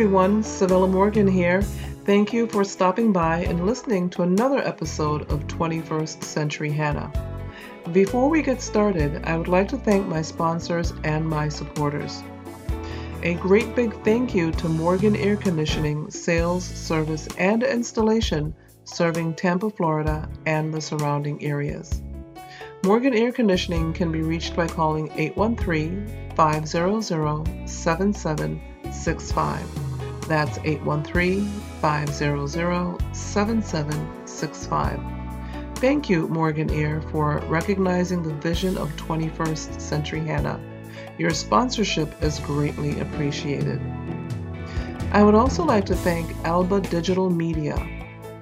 Everyone. Savella Morgan here. Thank you for stopping by and listening to another episode of 21st Century Hannah. Before we get started, I would like to thank my sponsors and my supporters. A great big thank you to Morgan Air Conditioning, sales, service, and installation serving Tampa, Florida, and the surrounding areas. Morgan Air Conditioning can be reached by calling 813 500 7765. That's 813 500 7765. Thank you, Morgan Air, for recognizing the vision of 21st Century Hannah. Your sponsorship is greatly appreciated. I would also like to thank Alba Digital Media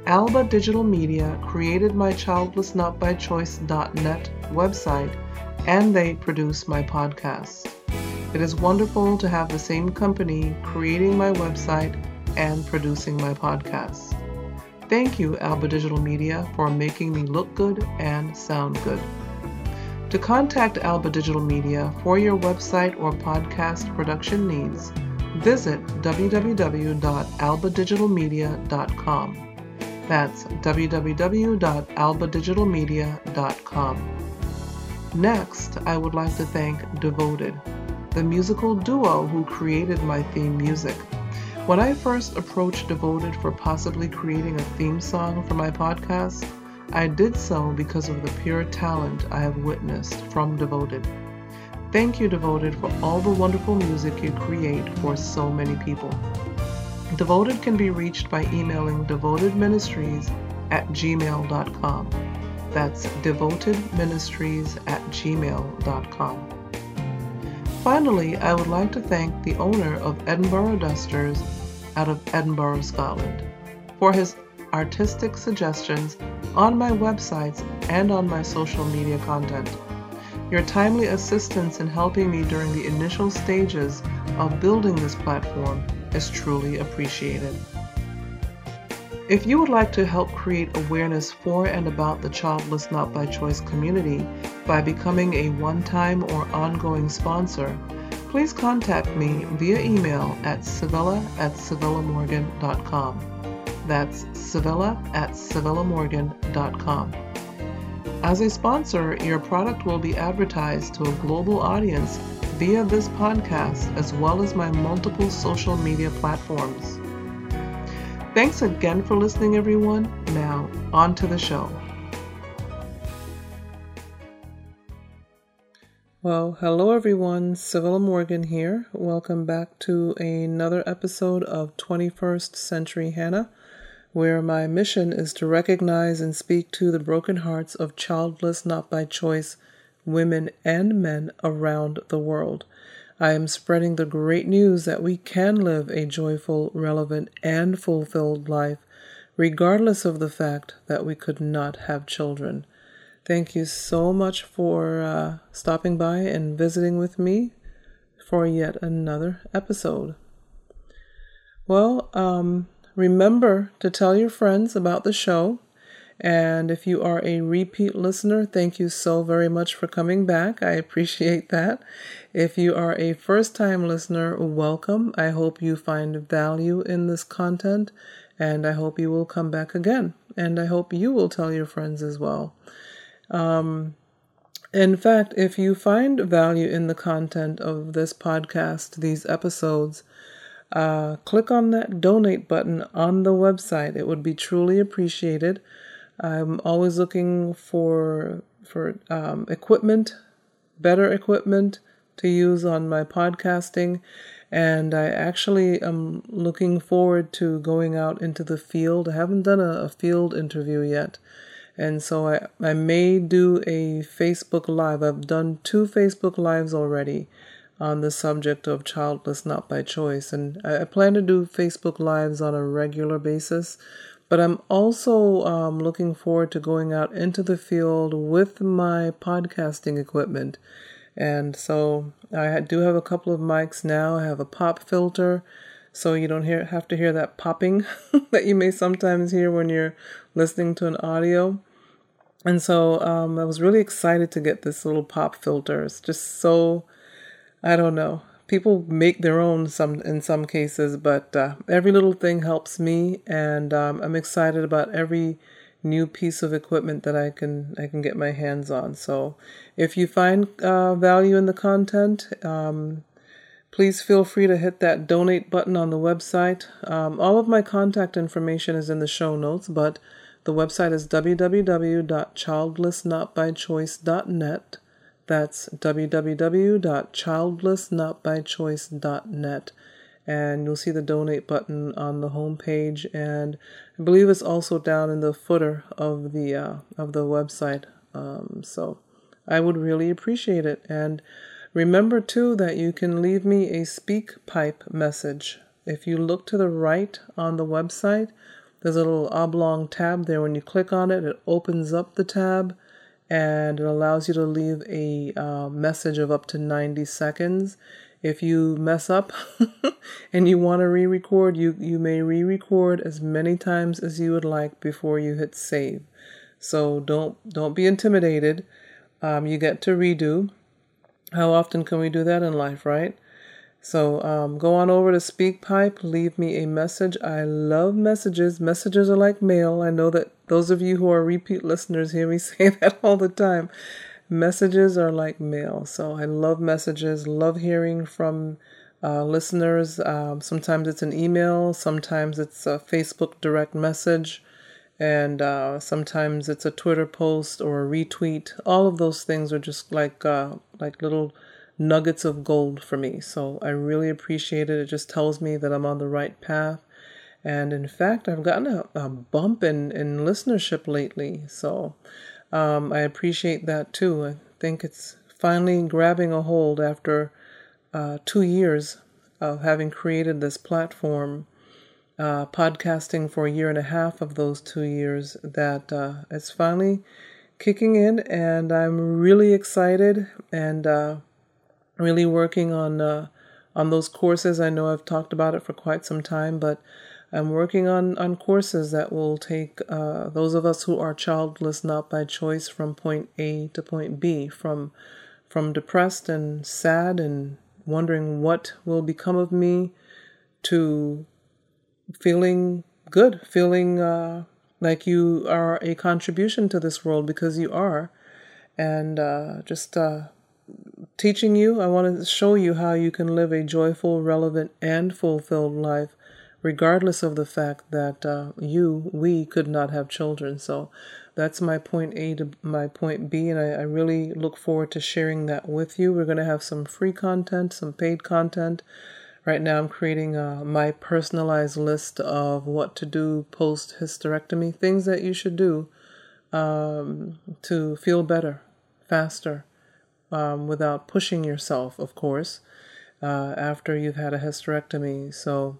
Alba Digital Media created my childlessnotbychoice.net website and they produce my podcast. It is wonderful to have the same company creating my website and producing my podcast. Thank you, Alba Digital Media, for making me look good and sound good. To contact Alba Digital Media for your website or podcast production needs, visit www.albadigitalmedia.com. That's www.albadigitalmedia.com. Next, I would like to thank Devoted, the musical duo who created my theme music. When I first approached Devoted for possibly creating a theme song for my podcast, I did so because of the pure talent I have witnessed from Devoted. Thank you, Devoted, for all the wonderful music you create for so many people. Devoted can be reached by emailing devotedministries at gmail.com. That's devotedministries at gmail.com. Finally, I would like to thank the owner of Edinburgh Dusters out of Edinburgh, Scotland, for his artistic suggestions on my websites and on my social media content. Your timely assistance in helping me during the initial stages of building this platform is truly appreciated. If you would like to help create awareness for and about the Childless Not by Choice community by becoming a one time or ongoing sponsor, please contact me via email at savella at savellamorgan.com. That's savella at savellamorgan.com. As a sponsor, your product will be advertised to a global audience via this podcast as well as my multiple social media platforms. Thanks again for listening, everyone. Now, on to the show. Well, hello everyone, Savella Morgan here. Welcome back to another episode of 21st Century Hannah, where my mission is to recognize and speak to the broken hearts of childless, not by choice women, and men around the world. I am spreading the great news that we can live a joyful, relevant, and fulfilled life, regardless of the fact that we could not have children. Thank you so much for uh, stopping by and visiting with me for yet another episode. Well, um, remember to tell your friends about the show. And if you are a repeat listener, thank you so very much for coming back. I appreciate that. If you are a first time listener, welcome. I hope you find value in this content and I hope you will come back again. And I hope you will tell your friends as well. Um, in fact, if you find value in the content of this podcast, these episodes, uh, click on that donate button on the website. It would be truly appreciated. I'm always looking for for um, equipment, better equipment to use on my podcasting, and I actually am looking forward to going out into the field. I haven't done a, a field interview yet, and so I I may do a Facebook live. I've done two Facebook lives already on the subject of childless not by choice, and I, I plan to do Facebook lives on a regular basis but I'm also um, looking forward to going out into the field with my podcasting equipment. And so I do have a couple of mics now. I have a pop filter, so you don't hear have to hear that popping that you may sometimes hear when you're listening to an audio. And so um, I was really excited to get this little pop filter. It's just so, I don't know, people make their own some in some cases, but uh, every little thing helps me, and um, I'm excited about every new piece of equipment that I can I can get my hands on. So, if you find uh, value in the content, um, please feel free to hit that donate button on the website. Um, all of my contact information is in the show notes, but the website is www.childlessnotbychoice.net. That's www.childlessnotbychoice.net. And you'll see the donate button on the home page, and I believe it's also down in the footer of the uh, of the website. Um, so I would really appreciate it. And remember too that you can leave me a SpeakPipe message. If you look to the right on the website, there's a little oblong tab there. When you click on it, it opens up the tab and it allows you to leave a uh, message of up to 90 seconds. If you mess up and you want to re-record, you, you may re-record as many times as you would like before you hit save. So don't don't be intimidated. Um, you get to redo. How often can we do that in life, right? So um, go on over to SpeakPipe, leave me a message. I love messages. Messages are like mail. I know that those of you who are repeat listeners hear me say that all the time. Messages are like mail. So I love messages, love hearing from uh, listeners. Um, sometimes it's an email, sometimes it's a Facebook direct message, and uh, sometimes it's a Twitter post or a retweet. All of those things are just like uh, like little nuggets of gold for me. So I really appreciate it. It just tells me that I'm on the right path. And in fact, I've gotten a, a bump in, in listenership lately. So um, I appreciate that too. I think it's finally grabbing a hold after uh, two years of having created this platform. Uh, podcasting for a year and a half of those two years, that uh, it's finally kicking in, and I'm really excited. And uh, really working on uh, on those courses. I know I've talked about it for quite some time, but I'm working on, on courses that will take uh, those of us who are childless not by choice from point A to point B, from from depressed and sad and wondering what will become of me to feeling good, feeling uh, like you are a contribution to this world because you are, and uh, just uh, teaching you. I want to show you how you can live a joyful, relevant, and fulfilled life, regardless of the fact that uh, you, we, could not have children. So that's my point A to my point B, and I, I really look forward to sharing that with you. We're going to have some free content, some paid content. Right now, I'm creating uh, my personalized list of what to do post hysterectomy, things that you should do um, to feel better, faster, um, without pushing yourself, of course, uh, after you've had a hysterectomy. So,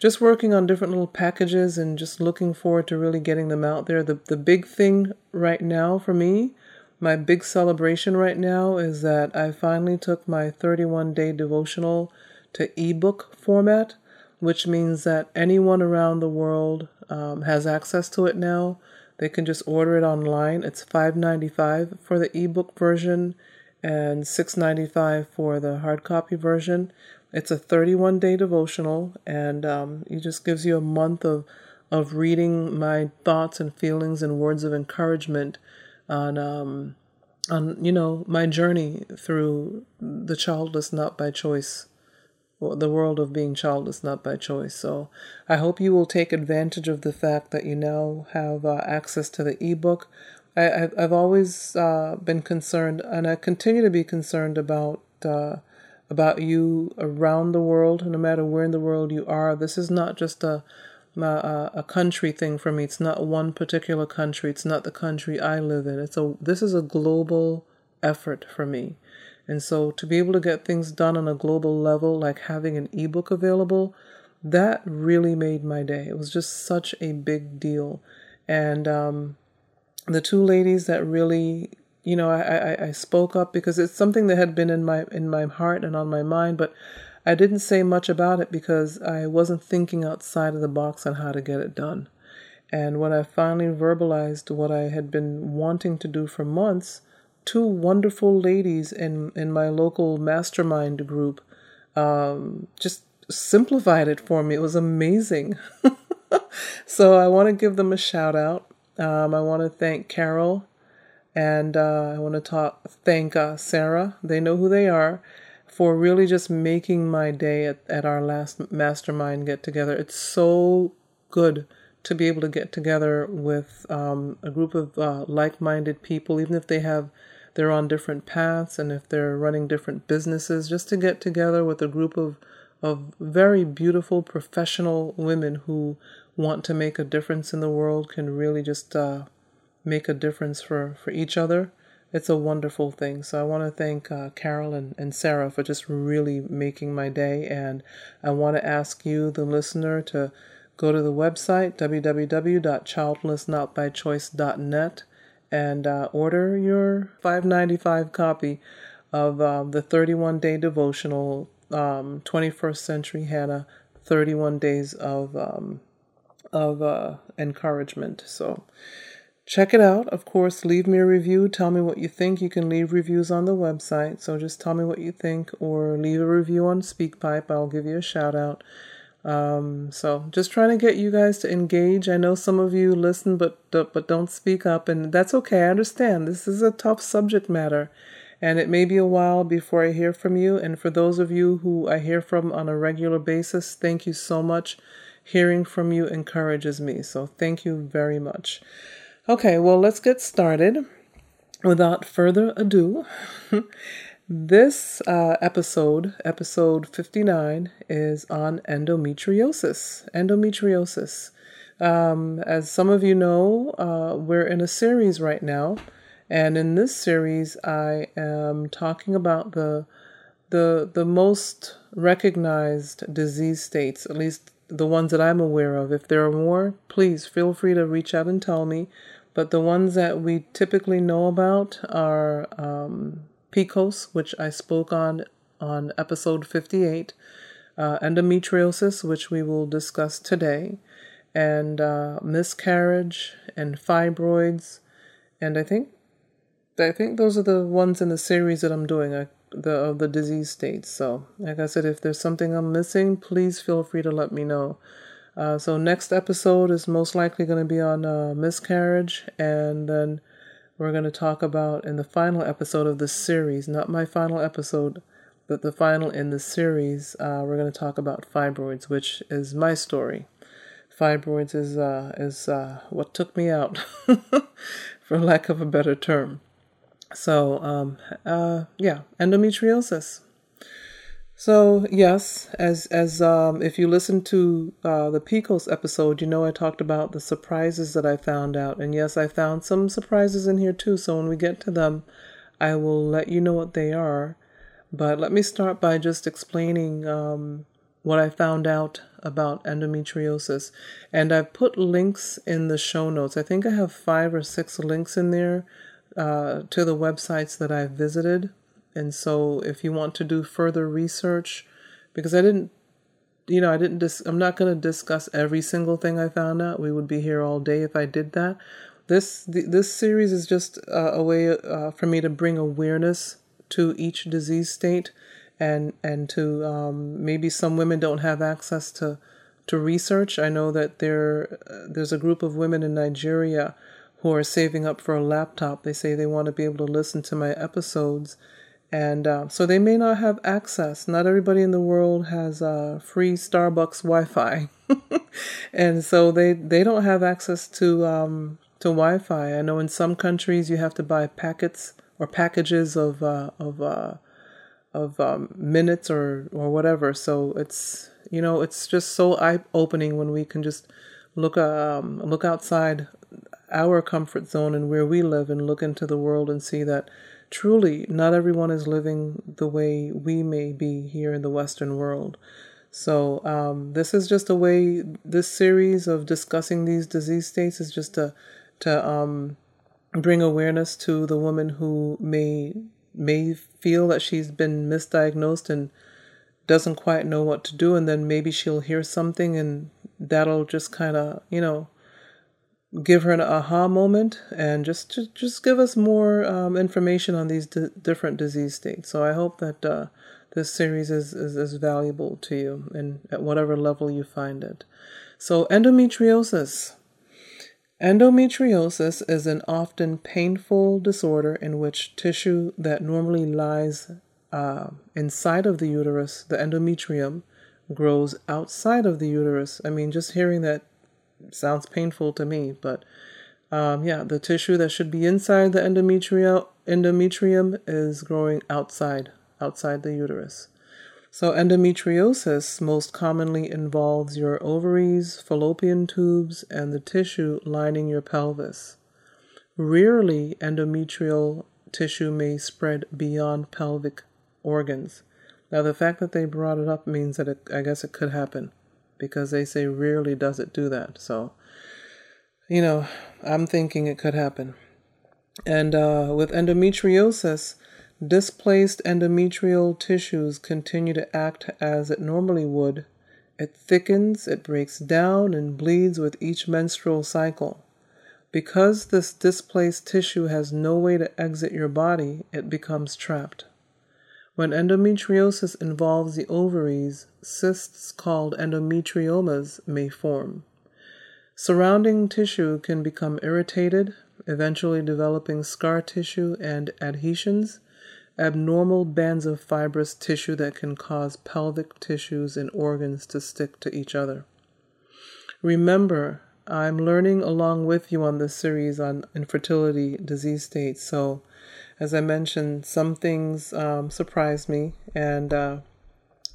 just working on different little packages and just looking forward to really getting them out there. The, the big thing right now for me, my big celebration right now, is that I finally took my 31 day devotional to ebook format, which means that anyone around the world um, has access to it now. They can just order it online. It's $5.95 for the ebook version and $6.95 for the hard copy version. It's a 31 day devotional, and um, it just gives you a month of of reading my thoughts and feelings and words of encouragement on um, on you know my journey through the childless not by choice the world of being childless not by choice. So i hope you will take advantage of the fact that you now have uh, access to the ebook. I, I've always uh, been concerned, and I continue to be concerned about uh, about you around the world, no matter where in the world you are. This is not just a, a a country thing for me. It's not one particular country. It's not the country I live in. It's a this is a global effort for me, and so to be able to get things done on a global level, like having an ebook available, that really made my day. It was just such a big deal, and um, the two ladies that really you know I, I, I spoke up because it's something that had been in my in my heart and on my mind but i didn't say much about it because i wasn't thinking outside of the box on how to get it done and when i finally verbalized what i had been wanting to do for months two wonderful ladies in in my local mastermind group um, just simplified it for me. It was amazing. so I want to give them a shout out. Um, I want to thank Carol and uh, I want to talk thank uh, Sarah. They know who they are for really just making my day at, at our last mastermind get together. It's so good to be able to get together with um, a group of uh, like-minded people, even if they have they're on different paths and if they're running different businesses, just to get together with a group of of very beautiful professional women who want to make a difference in the world can really just uh, make a difference for, for each other. It's a wonderful thing. So I want to thank uh, Carol and, and Sarah for just really making my day. And I want to ask you, the listener, to go to the website www.childlessnotbychoice.net and uh, order your 5.95 copy of um, the 31 day devotional um, 21st century Hannah 31 days of um, of uh, encouragement. So check it out. Of course, leave me a review. Tell me what you think. You can leave reviews on the website. So just tell me what you think or leave a review on SpeakPipe. I'll give you a shout out. Um, so just trying to get you guys to engage. I know some of you listen but but don't speak up and that's okay. I understand. This is a tough subject matter and it may be a while before I hear from you and for those of you who I hear from on a regular basis, thank you so much. Hearing from you encourages me. So thank you very much. Okay, well, let's get started. Without further ado, this uh, episode, episode 59, is on endometriosis. Endometriosis. Um, as some of you know, uh, we're in a series right now, and in this series, I am talking about the the the most recognized disease states, at least the ones that I'm aware of. If there are more, please feel free to reach out and tell me. But the ones that we typically know about are um, PCOS, which I spoke on on episode 58, uh, endometriosis, which we will discuss today, and uh, miscarriage and fibroids, and I think I think those are the ones in the series that I'm doing. I the of the disease states. So, like I said, if there's something I'm missing, please feel free to let me know. Uh, so next episode is most likely going to be on uh, miscarriage, and then we're going to talk about in the final episode of this series, not my final episode, but the final in the series. Uh, we're going to talk about fibroids, which is my story. Fibroids is uh, is uh, what took me out, for lack of a better term. So, um, uh, yeah, endometriosis. So yes, as as um, if you listen to uh, the PCOS episode, you know I talked about the surprises that I found out, and yes, I found some surprises in here too. So when we get to them, I will let you know what they are. But let me start by just explaining um, what I found out about endometriosis, and I've put links in the show notes. I think I have five or six links in there uh, to the websites that I've visited. And so if you want to do further research, because I didn't, you know, I didn't, dis- I'm not going to discuss every single thing I found out. We would be here all day if I did that. This, this series is just uh, a way uh, for me to bring awareness to each disease state and, and to, um, maybe some women don't have access to, to research. I know that there, uh, there's a group of women in Nigeria who are saving up for a laptop. They say they want to be able to listen to my episodes. And uh, so they may not have access. Not everybody in the world has uh, free Starbucks Wi Fi. and so they, they don't have access to, um, to Wi Fi. I know in some countries you have to buy packets or packages of, uh, of, uh, of um, minutes or, or whatever. So it's, you know, it's just so eye opening when we can just look, um, look outside our comfort zone and where we live and look into the world and see that truly not everyone is living the way we may be here in the Western world. So, um, this is just a way, this series of discussing these disease states is just to, to um, bring awareness to the woman who may may feel that she's been misdiagnosed and doesn't quite know what to do and then maybe she'll hear something and that'll just kind of you know give her an aha moment and just just, just give us more um, information on these d- different disease states. So I hope that uh, this series is, is, is valuable to you and at whatever level you find it. So endometriosis. Endometriosis is an often painful disorder in which tissue that normally lies uh, inside of the uterus, the endometrium, grows outside of the uterus. I mean, just hearing that sounds painful to me, but um, yeah, the tissue that should be inside the endometrium endometrium is growing outside, outside the uterus. So, endometriosis most commonly involves your ovaries, fallopian tubes, and the tissue lining your pelvis. Rarely, endometrial tissue may spread beyond pelvic organs. Now, the fact that they brought it up means that it, I guess it could happen because they say rarely does it do that. So, you know, I'm thinking it could happen. And uh, with endometriosis, displaced endometrial tissues continue to act as it normally would. It thickens, it breaks down, and bleeds with each menstrual cycle. Because this displaced tissue has no way to exit your body, it becomes trapped. When endometriosis involves the ovaries, cysts called endometriomas may form. Surrounding tissue can become irritated, eventually developing scar tissue and adhesions, abnormal bands of fibrous tissue that can cause pelvic tissues and organs to stick to each other. Remember, I'm learning along with you on this series on infertility disease states, so as I mentioned, some things um, surprised me, and uh,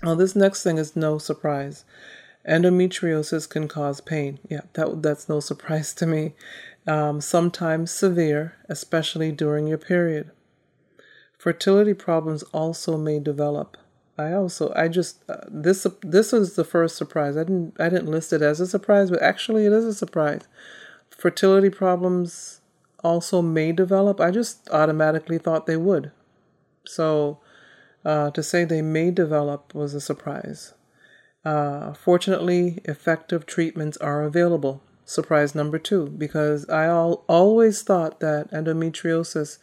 well, this next thing is no surprise. Endometriosis can cause pain. Yeah, that that's no surprise to me. Um, sometimes severe, especially during your period. Fertility problems also may develop. I also I just uh, this this was the first surprise. I didn't I didn't list it as a surprise, but actually it is a surprise. Fertility problems also may develop. I just automatically thought they would. So uh, to say they may develop was a surprise. Uh, fortunately, effective treatments are available. Surprise number two, because I al- always thought that endometriosis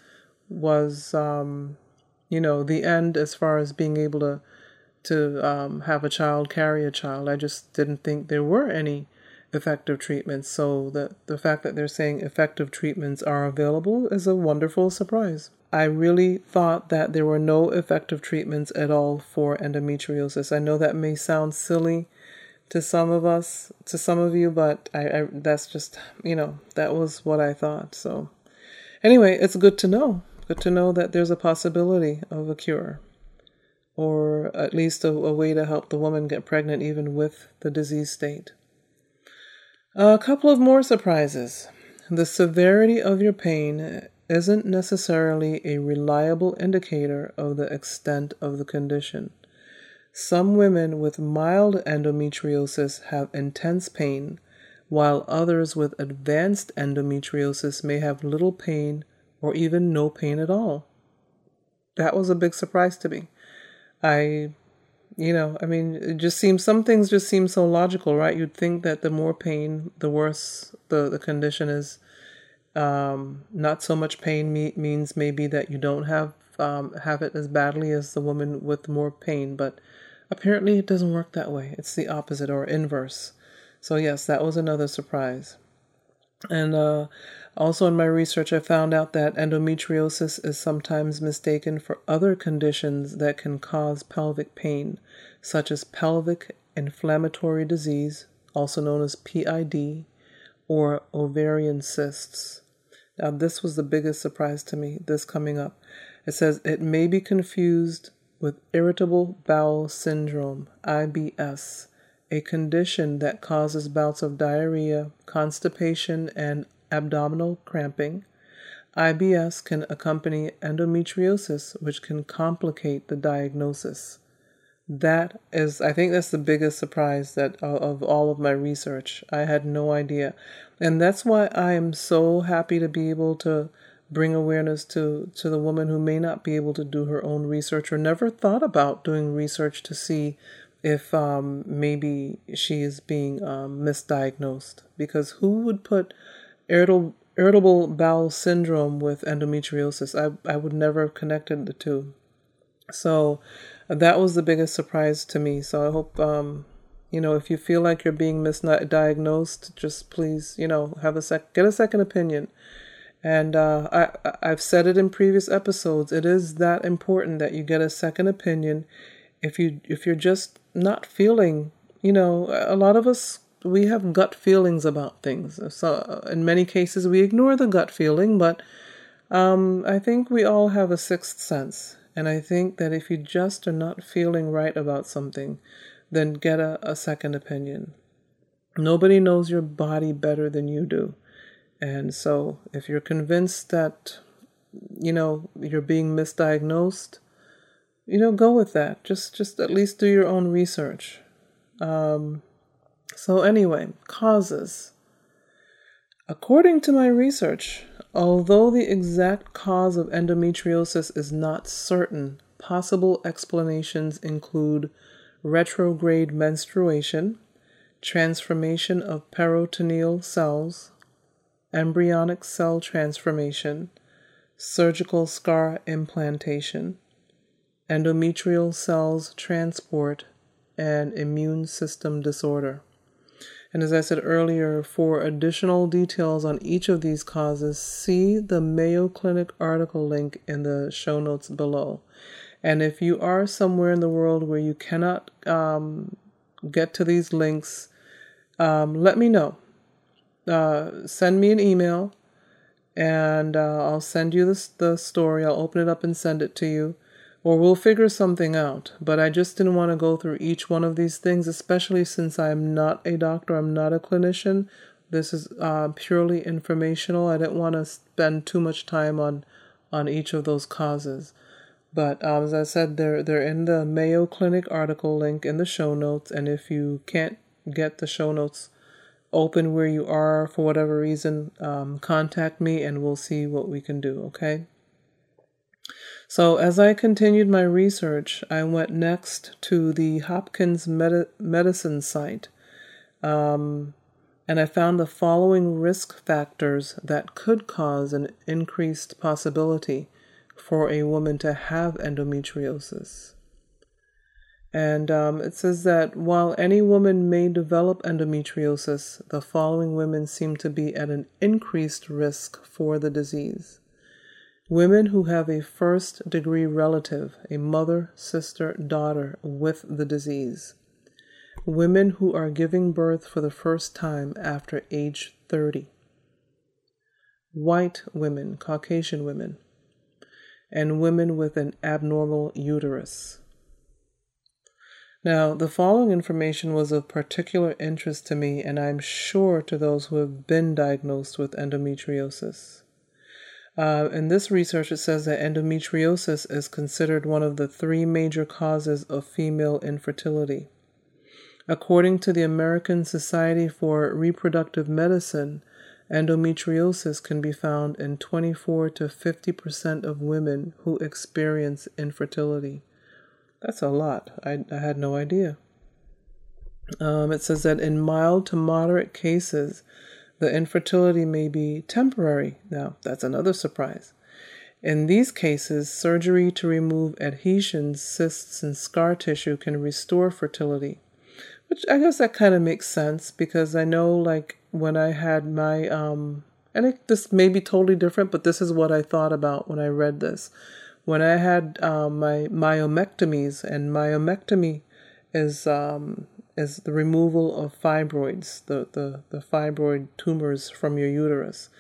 was, um, you know, the end as far as being able to to um, have a child, carry a child. I just didn't think there were any effective treatments. So the, the fact that they're saying effective treatments are available is a wonderful surprise. I really thought that there were no effective treatments at all for endometriosis. I know that may sound silly to some of us, to some of you, but I, I that's just, you know, that was what I thought. So anyway, it's good to know. Good to know that there's a possibility of a cure or at least a, a way to help the woman get pregnant even with the disease state. A couple of more surprises. The severity of your pain isn't necessarily a reliable indicator of the extent of the condition. Some women with mild endometriosis have intense pain, while others with advanced endometriosis may have little pain or even no pain at all. That was a big surprise to me. I you know, I mean, it just seems some things just seem so logical, right? You'd think that the more pain, the worse the, the condition is. Um, not so much pain me- means maybe that you don't have um, have it as badly as the woman with more pain, but apparently it doesn't work that way. It's the opposite or inverse. So yes, that was another surprise. And uh, also, in my research, I found out that endometriosis is sometimes mistaken for other conditions that can cause pelvic pain, such as pelvic inflammatory disease, also known as PID, or ovarian cysts. Now, this was the biggest surprise to me, this coming up. It says it may be confused with irritable bowel syndrome, IBS, a condition that causes bouts of diarrhea, constipation, and abdominal cramping. IBS can accompany endometriosis, which can complicate the diagnosis. That is, I think that's the biggest surprise that of all of my research. I had no idea, and that's why I am so happy to be able to bring awareness to to the woman who may not be able to do her own research or never thought about doing research to see if um, maybe she is being um, misdiagnosed. Because who would put irritable irritable bowel syndrome with endometriosis. I I would never have connected the two. So that was the biggest surprise to me. So I hope um, you know if you feel like you're being misdiagnosed, just please you know have a sec get a second opinion. And uh, I I've said it in previous episodes. It is that important that you get a second opinion. If you if you're just not feeling, you know, a lot of us we have gut feelings about things. So in many cases we ignore the gut feeling, but um, I think we all have a sixth sense. And I think that if you just are not feeling right about something, then get a, a second opinion. Nobody knows your body better than you do. And so if you're convinced that, you know, you're being misdiagnosed, you know, go with that. Just just at least do your own research. Um, so anyway, causes. According to my research, although the exact cause of endometriosis is not certain, possible explanations include retrograde menstruation, transformation of peritoneal cells, embryonic cell transformation, surgical scar implantation, endometrial cells transport, and immune system disorder. And as I said earlier, for additional details on each of these causes, see the Mayo Clinic article link in the show notes below. And if you are somewhere in the world where you cannot um, get to these links, um, let me know. Uh, send me an email and uh, I'll send you the, the story. I'll open it up and send it to you or we'll figure something out. But I just didn't want to go through each one of these things, especially since I'm not a doctor, I'm not a clinician. This is uh, purely informational. I didn't want to spend too much time on on each of those causes. But um, as I said, they're they're in the Mayo Clinic article link in the show notes. And if you can't get the show notes open where you are for whatever reason, um, contact me and we'll see what we can do. Okay. So, as I continued my research, I went next to the Hopkins Medi- Medicine site, um, and I found the following risk factors that could cause an increased possibility for a woman to have endometriosis. And um, it says that while any woman may develop endometriosis, the following women seem to be at an increased risk for the disease. Women who have a first degree relative, a mother, sister, daughter with the disease. Women who are giving birth for the first time after age 30. White women, Caucasian women. And women with an abnormal uterus. Now, the following information was of particular interest to me, and I'm sure to those who have been diagnosed with endometriosis. Uh, in this research, it says that endometriosis is considered one of the three major causes of female infertility. According to the American Society for Reproductive Medicine, endometriosis can be found in 24 to 50 percent of women who experience infertility. That's a lot. I, I had no idea. Um, it says that in mild to moderate cases, the infertility may be temporary. Now, that's another surprise. In these cases, surgery to remove adhesions, cysts, and scar tissue can restore fertility. Which I guess that kind of makes sense because I know, like, when I had my, um, and it, this may be totally different, but this is what I thought about when I read this. When I had um, my myomectomies, and myomectomy is um, is the removal of fibroids, the, the, the fibroid tumors from your uterus.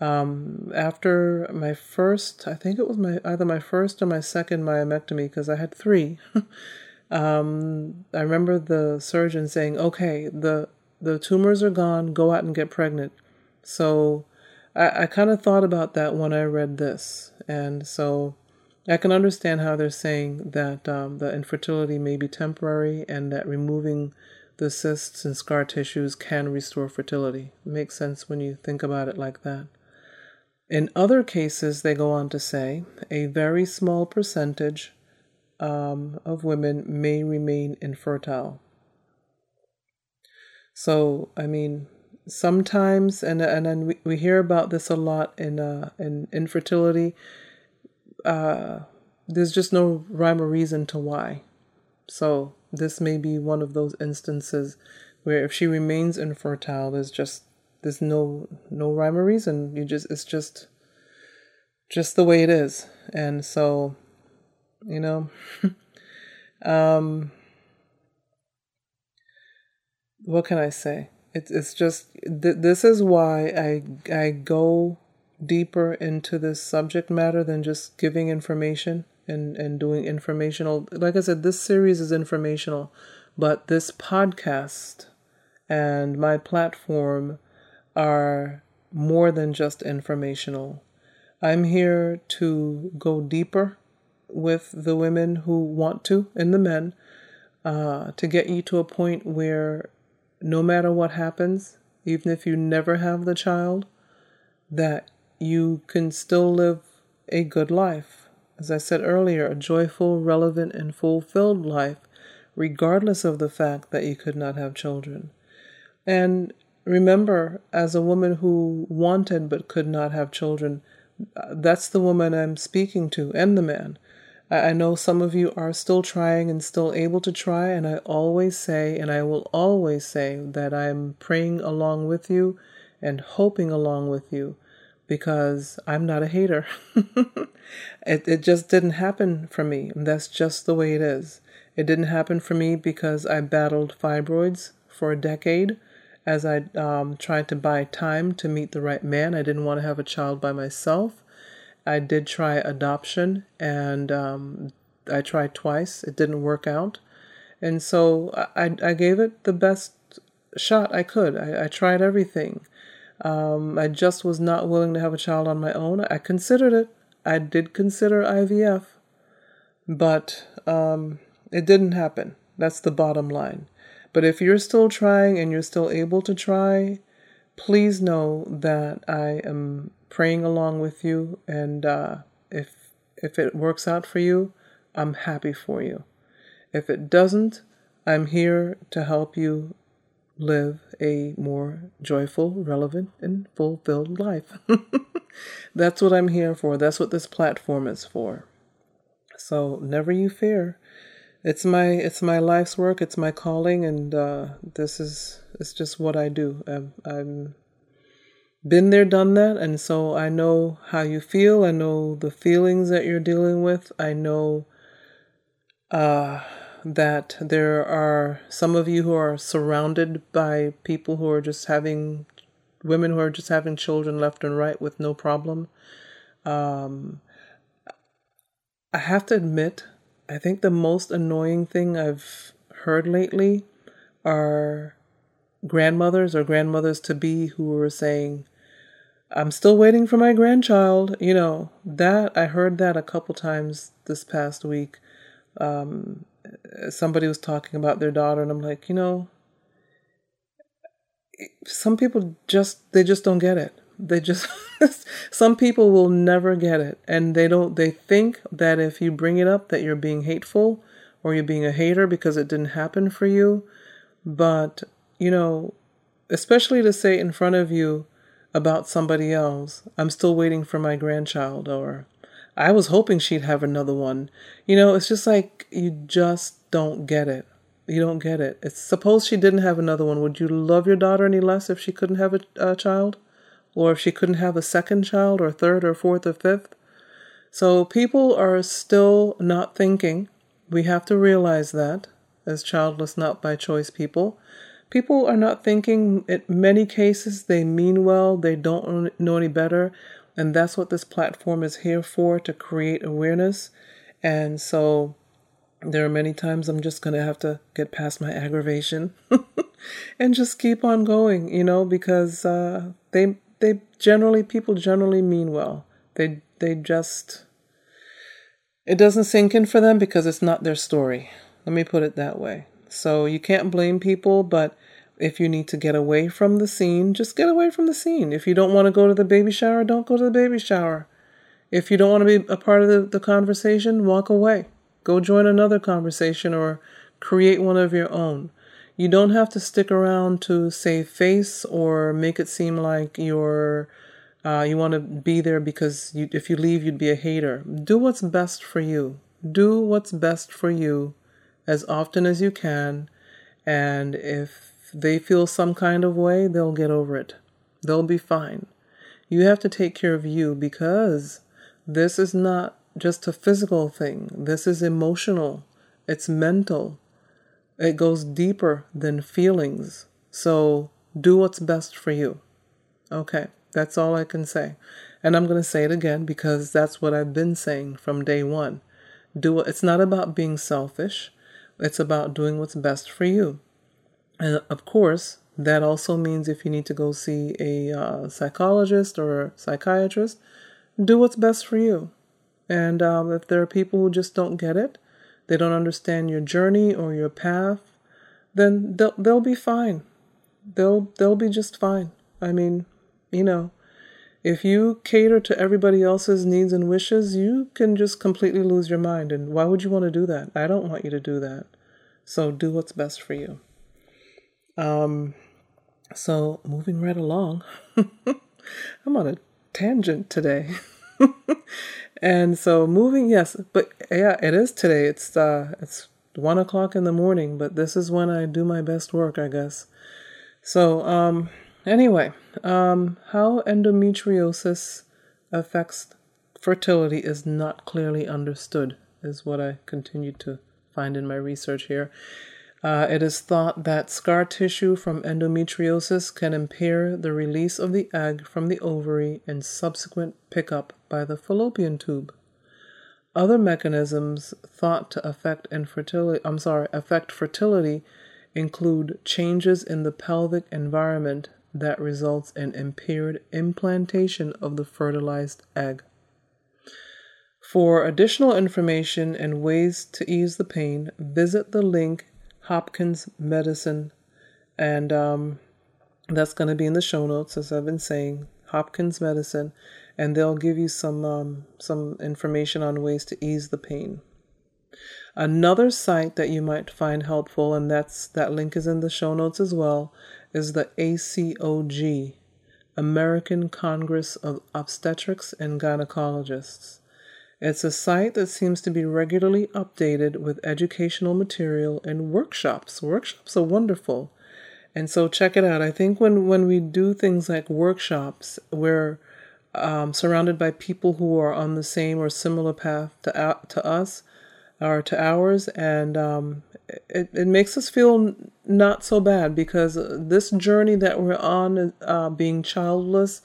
Um, after my first, I think it was my either my first or my second myomectomy because I had three. um, I remember the surgeon saying, "Okay, the the tumors are gone. Go out and get pregnant." So I, I kind of thought about that when I read this, and so I can understand how they're saying that um, the infertility may be temporary and that removing the cysts and scar tissues can restore fertility. It makes sense when you think about it like that. In other cases, they go on to say a very small percentage um, of women may remain infertile. So, I mean, sometimes, and and then we, we hear about this a lot in uh, in infertility. Uh, there's just no rhyme or reason to why. So this may be one of those instances where if she remains infertile, there's just there's no no rhyme or reason. You just it's just just the way it is, and so you know. um what can I say? It's it's just th- this is why I I go deeper into this subject matter than just giving information and and doing informational. Like I said, this series is informational, but this podcast and my platform are more than just informational. I'm here to go deeper with the women who want to and the men uh, to get you to a point where no matter what happens, even if you never have the child, that you can still live a good life. As I said earlier, a joyful, relevant, and fulfilled life, regardless of the fact that you could not have children. And remember, as a woman who wanted but could not have children, that's the woman I'm speaking to, and the man. I know some of you are still trying and still able to try, and I always say, and I will always say, that I'm praying along with you and hoping along with you because I'm not a hater. it, it just didn't happen for me, that's just the way it is. It didn't happen for me because I battled fibroids for a decade as I um, tried to buy time to meet the right man. I didn't want to have a child by myself. I did try adoption and um, I tried twice. It didn't work out. And so I, I gave it the best shot I could. I, I tried everything. Um, I just was not willing to have a child on my own. I considered it. I did consider IVF, but um, it didn't happen. That's the bottom line. But if you're still trying and you're still able to try, please know that I am praying along with you. And uh, if if it works out for you, I'm happy for you. If it doesn't, I'm here to help you live a more joyful, relevant, and fulfilled life. That's what I'm here for. That's what this platform is for. So never you fear. It's my it's my life's work. It's my calling, and uh, this is it's just what I do. I'm, I'm been there, done that, and so I know how you feel. I know the feelings that you're dealing with. I know uh, that there are some of you who are surrounded by people who are just having women who are just having children left and right with no problem. Um, I have to admit, I think the most annoying thing I've heard lately are grandmothers or grandmothers to be who were saying, I'm still waiting for my grandchild. You know, that I heard that a couple times this past week. Um, somebody was talking about their daughter, and I'm like, you know, some people just they just don't get it. They just some people will never get it, and they don't. They think that if you bring it up, that you're being hateful or you're being a hater because it didn't happen for you. But you know, especially to say in front of you about somebody else. I'm still waiting for my grandchild, or I was hoping she'd have another one. You know, it's just like you just don't get it. You don't get it. It's suppose she didn't have another one. Would you love your daughter any less if she couldn't have a, a child? Or if she couldn't have a second child, or third, or fourth, or fifth? So people are still not thinking. We have to realize that as childless, not by choice people people are not thinking in many cases they mean well they don't know any better and that's what this platform is here for to create awareness. And so there are many times i'm just going to have to get past my aggravation and just keep on going you know because uh, they they generally people generally mean well. They they just it doesn't sink in for them because it's not their story. Let me put it that way. So you can't blame people, but if you need to get away from the scene, just get away from the scene. If you don't want to go to the baby shower, don't go to the baby shower. If you don't want to be a part of the, the conversation, walk away. Go join another conversation or create one of your own. You don't have to stick around to save face or make it seem like you're uh, you want to be there because you, if you leave, you'd be a hater. Do what's best for you. Do what's best for you as often as you can. And if they feel some kind of way, they'll get over it. They'll be fine. You have to take care of you because this is not just a physical thing, this is emotional, it's mental, it goes deeper than feelings. So do what's best for you. Okay. That's all I can say. And I'm going to say it again because that's what I've been saying from day one. Do it's not about being selfish. It's about doing what's best for you. And of course, that also means if you need to go see a uh, psychologist or a psychiatrist, do what's best for you. And um, if there are people who just don't get it, they don't understand your journey or your path, then they'll they'll be fine. They'll they'll be just fine. I mean, you know, if you cater to everybody else's needs and wishes, you can just completely lose your mind. And why would you want to do that? I don't want you to do that. So do what's best for you. Um, so moving right along, I'm on a tangent today. and so moving, yes, but yeah, it is today. It's uh, it's one o'clock in the morning, but this is when I do my best work, I guess. So um, Anyway, um, how endometriosis affects fertility is not clearly understood, is what I continue to find in my research here. Uh, it is thought that scar tissue from endometriosis can impair the release of the egg from the ovary and subsequent pickup by the fallopian tube. Other mechanisms thought to affect infertility, I'm sorry, affect fertility include changes in the pelvic environment that results in impaired implantation of the fertilized egg. For additional information and ways to ease the pain, visit the link Hopkins Medicine, and um, that's going to be in the show notes, as I've been saying. Hopkins Medicine, and they'll give you some um, some information on ways to ease the pain. Another site that you might find helpful, and that's that link is in the show notes as well, is the ACOG, American Congress of Obstetrics and Gynecologists. It's a site that seems to be regularly updated with educational material and workshops. Workshops are wonderful. And so check it out. I think when, when we do things like workshops, we're um, surrounded by people who are on the same or similar path to, uh, to us or to ours, and um, it, it makes us feel not so bad because this journey that we're on, uh, being childless,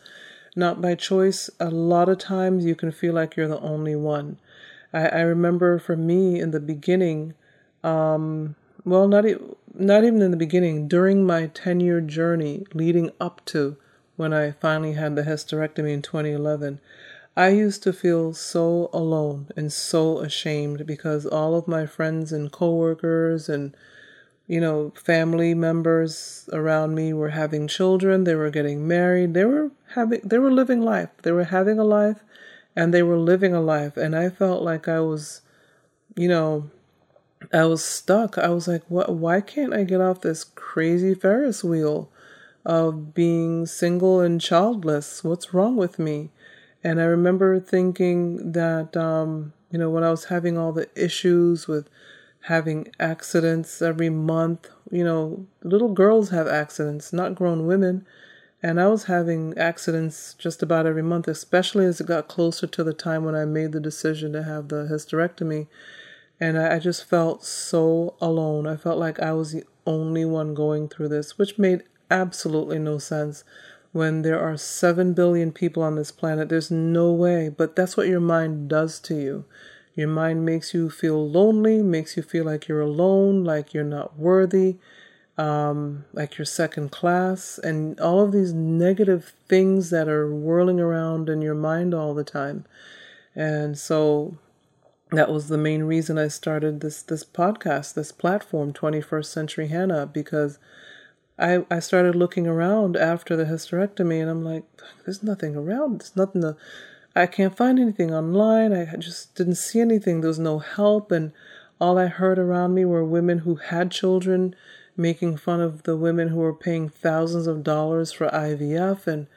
not by choice, a lot of times you can feel like you're the only one. I, I remember for me in the beginning, um, well, not, e- not even in the beginning, during my 10 year journey leading up to when I finally had the hysterectomy in 2011, I used to feel so alone and so ashamed because all of my friends and coworkers and you know family members around me were having children, they were getting married, they were having they were living life. They were having a life and they were living a life and I felt like I was you know I was stuck. I was like, what why can't I get off this crazy Ferris wheel of being single and childless? What's wrong with me? And I remember thinking that, um, you know, when I was having all the issues with having accidents every month, you know, little girls have accidents, not grown women. And I was having accidents just about every month, especially as it got closer to the time when I made the decision to have the hysterectomy. And I, just felt so alone. I felt like I was the only one going through this, which made absolutely no sense when there are 7 billion people on this planet. There's no way, but that's what your mind does to you. Your mind makes you feel lonely, makes you feel like you're alone, like you're not worthy, um, like you're second class, and all of these negative things that are whirling around in your mind all the time. And so that was the main reason I started this this podcast, this platform, 21st Century Hannah, because I, I started looking around after the hysterectomy and I'm like, there's nothing around. There's nothing to, I can't find anything online. I just didn't see anything. There was no help. And all I heard around me were women who had children making fun of the women who were paying thousands of dollars for IVF. And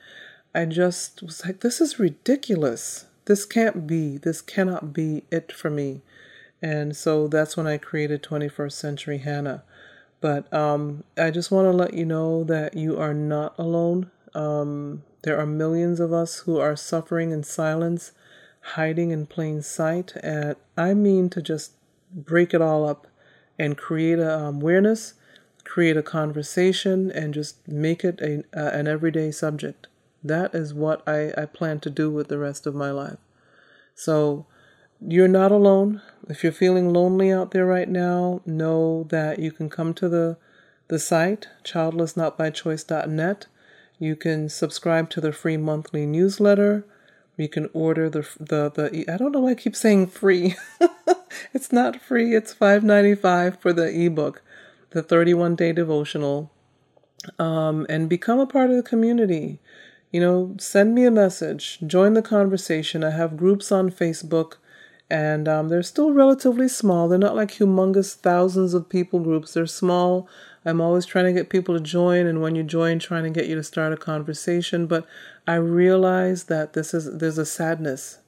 I just was like, this is ridiculous. This can't be, this cannot be it for me. And so that's when I created 21st Century Hannah. But um, I just want to let you know that you are not alone. Um, there are millions of us who are suffering in silence, hiding in plain sight. And I mean to just break it all up and create a um, awareness, create a conversation, and just make it a, an everyday subject. That is what I, I plan to do with the rest of my life. So, you're not alone. If you're feeling lonely out there right now, know that you can come to the the site childlessnotbychoice.net. You can subscribe to the free monthly newsletter. You can order the the the I don't know why I keep saying free. it's not free. It's five ninety five for the ebook, the thirty one day devotional, um, and become a part of the community. You know, send me a message, join the conversation. I have groups on Facebook and um, they're still relatively small. They're not like humongous thousands of people groups. They're small. I'm always trying to get people to join, and when you join, trying to get you to start a conversation. But I realize that this is there's a sadness.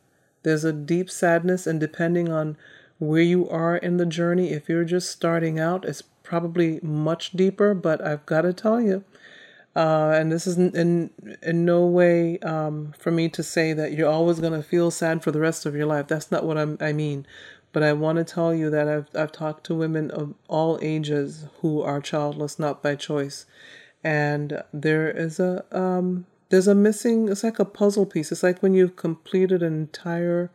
There's a deep sadness, and depending on where you are in the journey, if you're just starting out, it's probably much deeper. But I've got to tell you, uh, and this is in, in, no way um, for me to say that you're always going to feel sad for the rest of your life. That's not what I'm, I mean. But I want to tell you that I've, I've talked to women of all ages who are childless, not by choice. And there is a, um, there's a missing, it's like a puzzle piece. It's like when you've completed an entire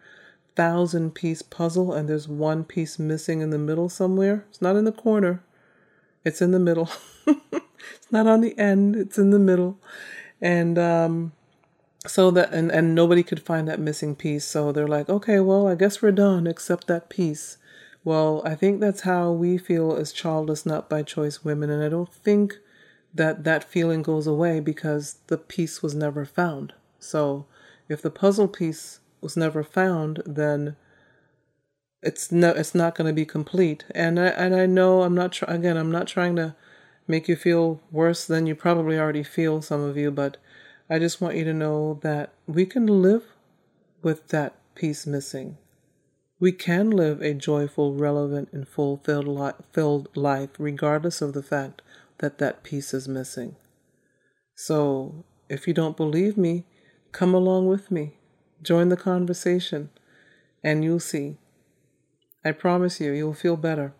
thousand piece puzzle and there's one piece missing in the middle somewhere. It's not in the corner, it's in the middle. it's not on the end, it's in the middle. And um, so that and, and nobody could find that missing piece. So they're like, okay, well, I guess we're done, except that piece. Well, I think that's how we feel as childless, not by choice women. And I don't think that that feeling goes away because the piece was never found. So if the puzzle piece was never found, then it's no, it's not going to be complete. And I and I know I'm not try, again. I'm not trying to make you feel worse than you probably already feel, some of you, but I just want you to know that we can live with that piece missing. We can live a joyful, relevant, and fulfilled life regardless of the fact that that piece is missing. So, if you don't believe me, come along with me. Join the conversation, and you'll see. I promise you, you'll feel better.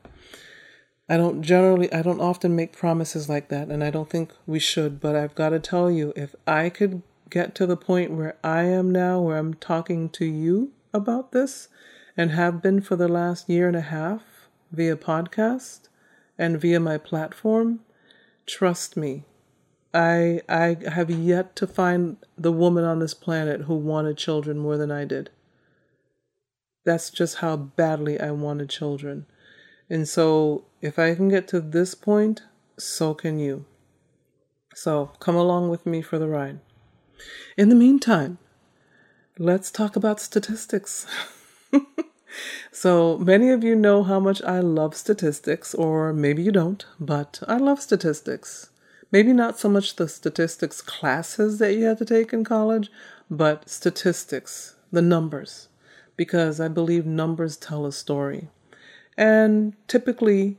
I don't generally, I don't often make promises like that, and I don't think we should, but I've got to tell you, if I could get to the point where I am now, where I'm talking to you about this, and have been for the last year and a half via podcast and via my platform, trust me, I I have yet to find the woman on this planet who wanted children more than I did. That's just how badly I wanted children. And so, if I can get to this point, so can you. So, come along with me for the ride. In the meantime, let's talk about statistics. so, many of you know how much I love statistics, or maybe you don't, but I love statistics. Maybe not so much the statistics classes that you had to take in college, but statistics, the numbers, because I believe numbers tell a story. And typically,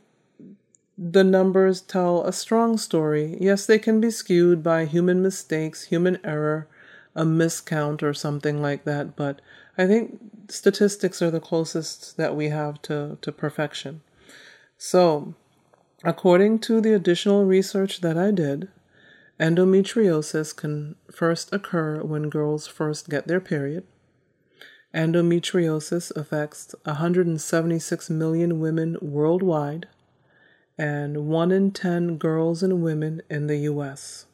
the numbers tell a strong story. Yes, they can be skewed by human mistakes, human error, a miscount, or something like that, but I think statistics are the closest that we have to, to perfection. So, according to the additional research that I did, endometriosis can first occur when girls first get their period. Endometriosis affects 176 million women worldwide and 1 in 10 girls and women in the US.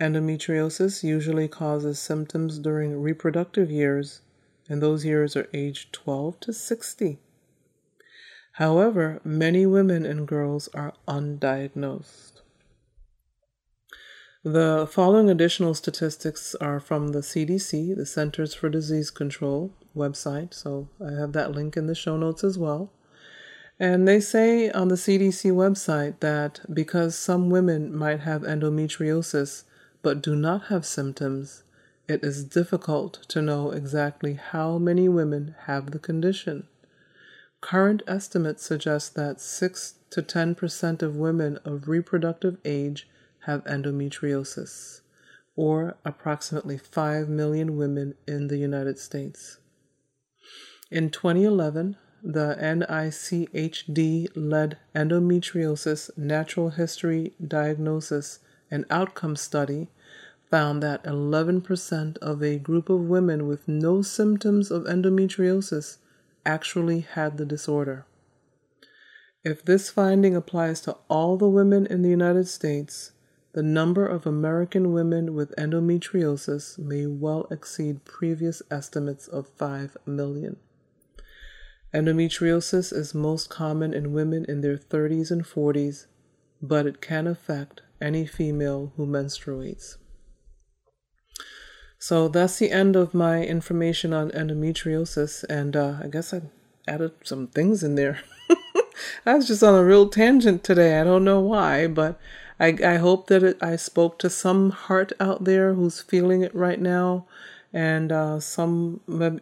Endometriosis usually causes symptoms during reproductive years, and those years are aged 12 to 60. However, many women and girls are undiagnosed. The following additional statistics are from the CDC, the Centers for Disease Control website, so I have that link in the show notes as well. And they say on the CDC website that because some women might have endometriosis but do not have symptoms, it is difficult to know exactly how many women have the condition. Current estimates suggest that 6 to 10% of women of reproductive age have endometriosis, or approximately 5 million women in the United States. In 2011, the NICHD led endometriosis natural history diagnosis and outcome study found that 11% of a group of women with no symptoms of endometriosis actually had the disorder. If this finding applies to all the women in the United States, the number of American women with endometriosis may well exceed previous estimates of 5 million. Endometriosis is most common in women in their 30s and 40s, but it can affect any female who menstruates. So that's the end of my information on endometriosis, and uh, I guess I added some things in there. I was just on a real tangent today. I don't know why, but I, I hope that it, I spoke to some heart out there who's feeling it right now. And uh, some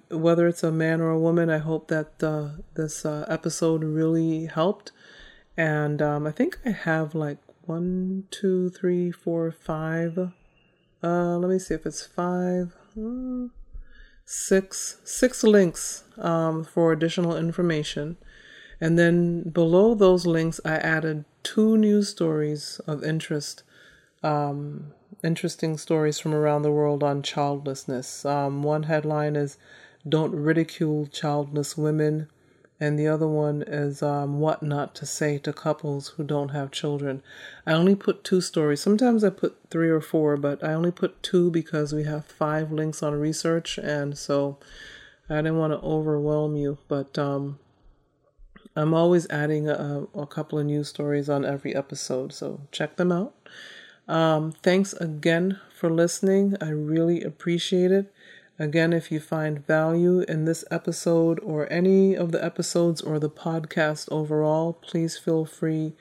whether it's a man or a woman i hope that uh, this uh, episode really helped. And um, i think i have like one two three four five uh, let me see if it's five uh, six six links um, for additional information and then below those links i added two news stories of interest um, interesting stories from around the world on childlessness. Um, one headline is Don't Ridicule Childless Women, and the other one is um, What Not to Say to Couples Who Don't Have Children. I only put two stories. Sometimes I put three or four, but I only put two because we have five links on research, and so I didn't want to overwhelm you, but um, I'm always adding a, a couple of news stories on every episode, so check them out. Um, thanks again for listening. I really appreciate it. Again, if you find value in this episode or any of the episodes or the podcast overall, please feel free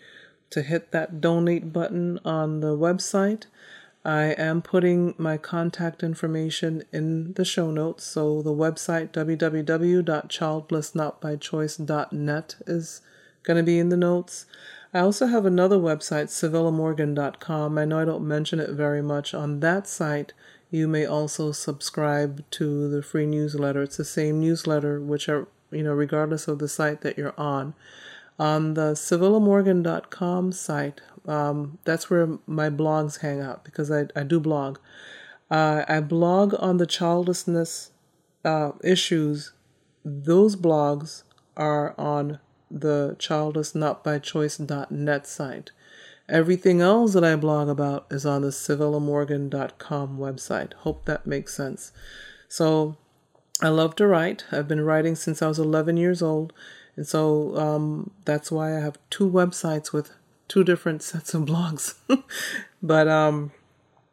to hit that donate button on the website. I am putting my contact information in the show notes. So the website www.childlessnotbychoice.net is going to be in the notes. I also have another website, CivillaMorgan.com. I know I don't mention it very much. On that site, you may also subscribe to the free newsletter. It's the same newsletter, which are, you know, regardless of the site that you're on. On the CivillaMorgan.com site, um, that's where my blogs hang out because I, I do blog. Uh, I blog on the childlessness uh, issues. Those blogs are on the childlessnotbychoice.net site. Everything else that I blog about is on the CivillaMorgan.com website. Hope that makes sense. So I love to write. I've been writing since I was 11 years old. And so um, that's why I have two websites with two different sets of blogs. but um,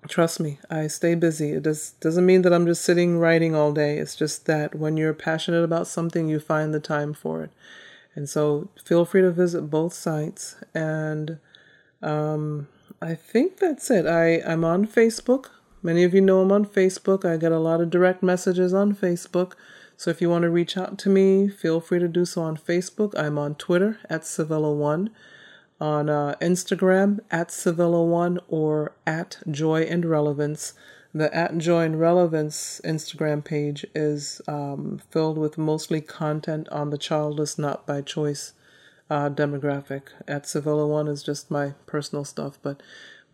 trust me, I stay busy. It does, doesn't mean that I'm just sitting writing all day. It's just that when you're passionate about something, you find the time for it. And so feel free to visit both sites. And um, I think that's it. I, I'm on Facebook. Many of you know I'm on Facebook. I get a lot of direct messages on Facebook. So if you want to reach out to me, feel free to do so on Facebook. I'm on Twitter at Civilla1, on uh, Instagram at Civilla1, or at Joy and Relevance. The at Joy and Relevance Instagram page is um, filled with mostly content on the childless, not by choice uh, demographic. At Civilla One is just my personal stuff, but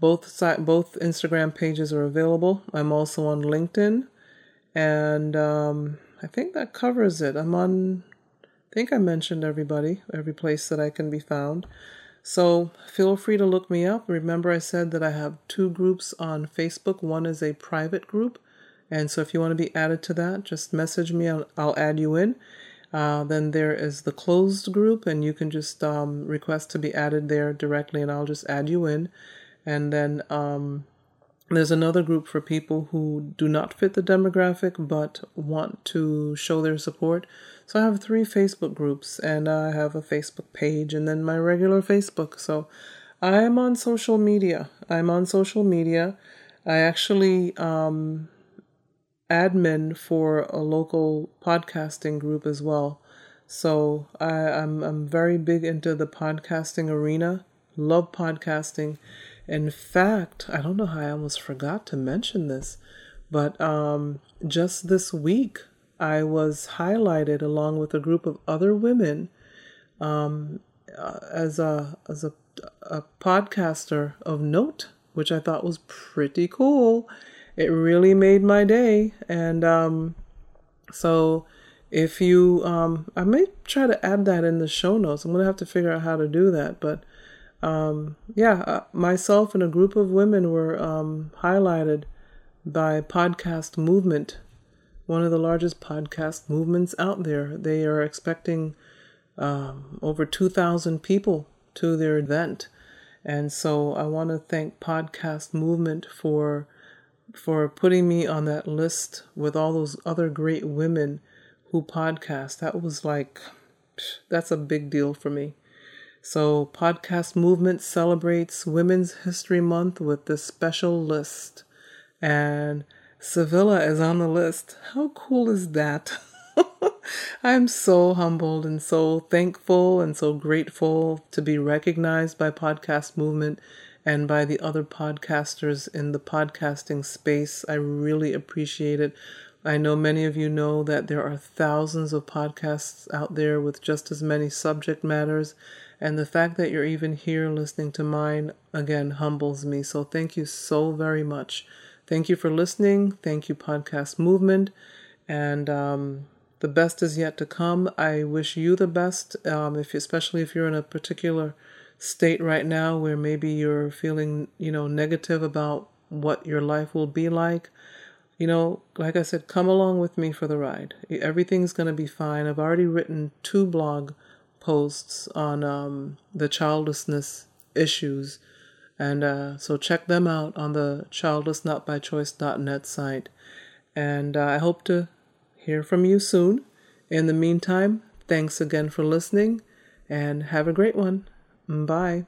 both si- both Instagram pages are available. I'm also on LinkedIn, and um, I think that covers it. I'm on. I think I mentioned everybody, every place that I can be found. So feel free to look me up. Remember, I said that I have two groups on Facebook. One is a private group. And so if you want to be added to that, just message me. I'll, I'll add you in. Uh, then there is the closed group, and you can just um, request to be added there directly, and I'll just add you in. And then um, There's another group for people who do not fit the demographic but want to show their support. So I have three Facebook groups and I have a Facebook page and then my regular Facebook. So I'm on social media. I'm on social media. I actually um, admin for a local podcasting group as well. So I, I'm I'm very big into the podcasting arena. Love podcasting. In fact, I don't know how I almost forgot to mention this, but um, just this week I was highlighted along with a group of other women um, uh, as a as a, a podcaster of note, which I thought was pretty cool. It really made my day, and um, so if you, um, I may try to add that in the show notes. I'm gonna have to figure out how to do that, but um, yeah, uh, myself and a group of women were um, highlighted by Podcast Movement, one of the largest podcast movements out there. They are expecting um, over 2,000 people to their event. And so I want to thank Podcast Movement for for putting me on that list with all those other great women who podcast. That was like, that's a big deal for me. So, Podcast Movement celebrates Women's History Month with this special list. And Civilla is on the list. How cool is that? I'm so humbled and so thankful and so grateful to be recognized by Podcast Movement and by the other podcasters in the podcasting space. I really appreciate it. I know many of you know that there are thousands of podcasts out there with just as many subject matters, and the fact that you're even here listening to mine again humbles me. So thank you so very much. Thank you for listening. Thank you, Podcast Movement. And um, the best is yet to come. I wish you the best, um, if especially if you're in a particular state right now where maybe you're feeling, you know, negative about what your life will be like you know, like I said, come along with me for the ride. Everything's going to be fine. I've already written two blog posts on um, the childlessness issues. And uh, so check them out on the childlessnotbychoice.net site. And uh, I hope to hear from you soon. In the meantime, thanks again for listening and have a great one. Bye.